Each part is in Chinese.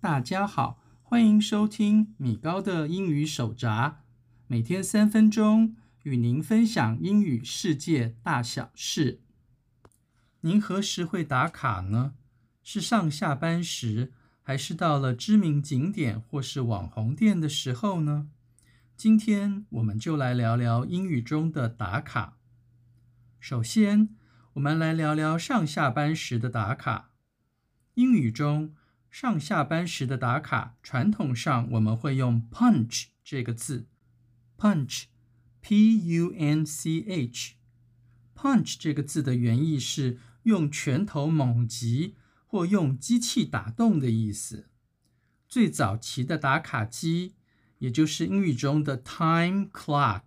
大家好，欢迎收听米高的英语手札，每天三分钟与您分享英语世界大小事。您何时会打卡呢？是上下班时，还是到了知名景点或是网红店的时候呢？今天我们就来聊聊英语中的打卡。首先，我们来聊聊上下班时的打卡。英语中，上下班时的打卡，传统上我们会用 punch 这个字，punch，P-U-N-C-H。punch 这个字的原意是用拳头猛击或用机器打动的意思。最早期的打卡机，也就是英语中的 time clock，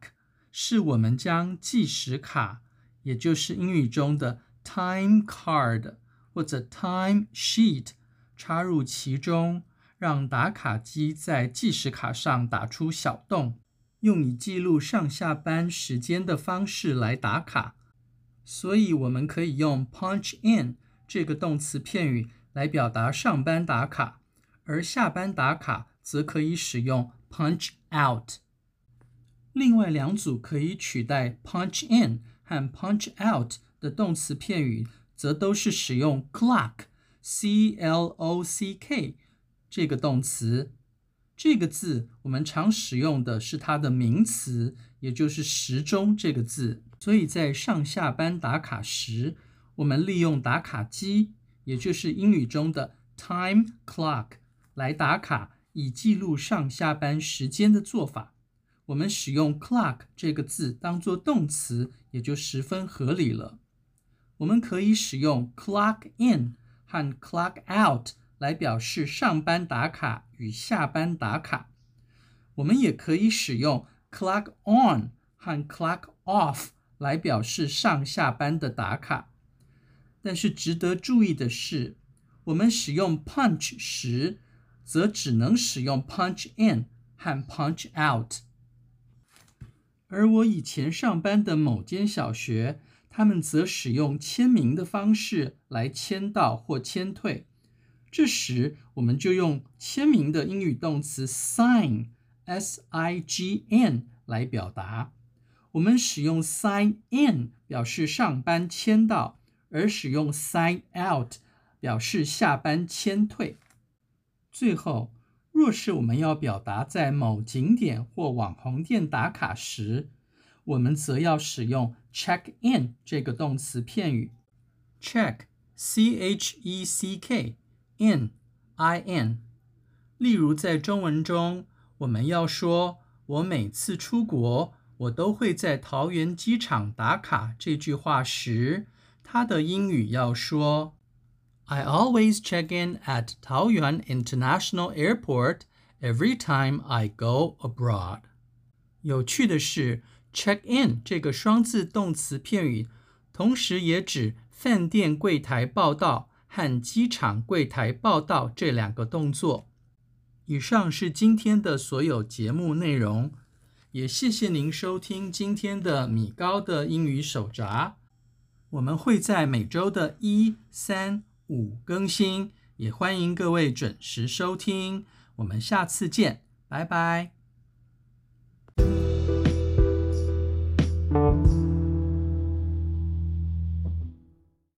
是我们将计时卡，也就是英语中的 time card 或者 time sheet。插入其中，让打卡机在计时卡上打出小洞，用以记录上下班时间的方式来打卡。所以，我们可以用 punch in 这个动词片语来表达上班打卡，而下班打卡则可以使用 punch out。另外两组可以取代 punch in 和 punch out 的动词片语，则都是使用 clock。C L O C K 这个动词，这个字我们常使用的是它的名词，也就是时钟这个字。所以在上下班打卡时，我们利用打卡机，也就是英语中的 time clock 来打卡，以记录上下班时间的做法。我们使用 clock 这个字当做动词，也就十分合理了。我们可以使用 clock in。和 clock out 来表示上班打卡与下班打卡，我们也可以使用 clock on 和 clock off 来表示上下班的打卡。但是值得注意的是，我们使用 punch 时，则只能使用 punch in 和 punch out。而我以前上班的某间小学，他们则使用签名的方式来签到或签退，这时我们就用签名的英语动词 sign，S-I-G-N 来表达。我们使用 sign in 表示上班签到，而使用 sign out 表示下班签退。最后，若是我们要表达在某景点或网红店打卡时，我们则要使用 check in 这个动词片语，check，C-H-E-C-K，in，I-N。例如，在中文中，我们要说“我每次出国，我都会在桃园机场打卡”这句话时，它的英语要说 “I always check in at 桃园 International Airport every time I go abroad”。有趣的是，Check in 这个双字动词片语，同时也指饭店柜台报到和机场柜台报到这两个动作。以上是今天的所有节目内容，也谢谢您收听今天的米高的英语手札。我们会在每周的一、三、五更新，也欢迎各位准时收听。我们下次见，拜拜。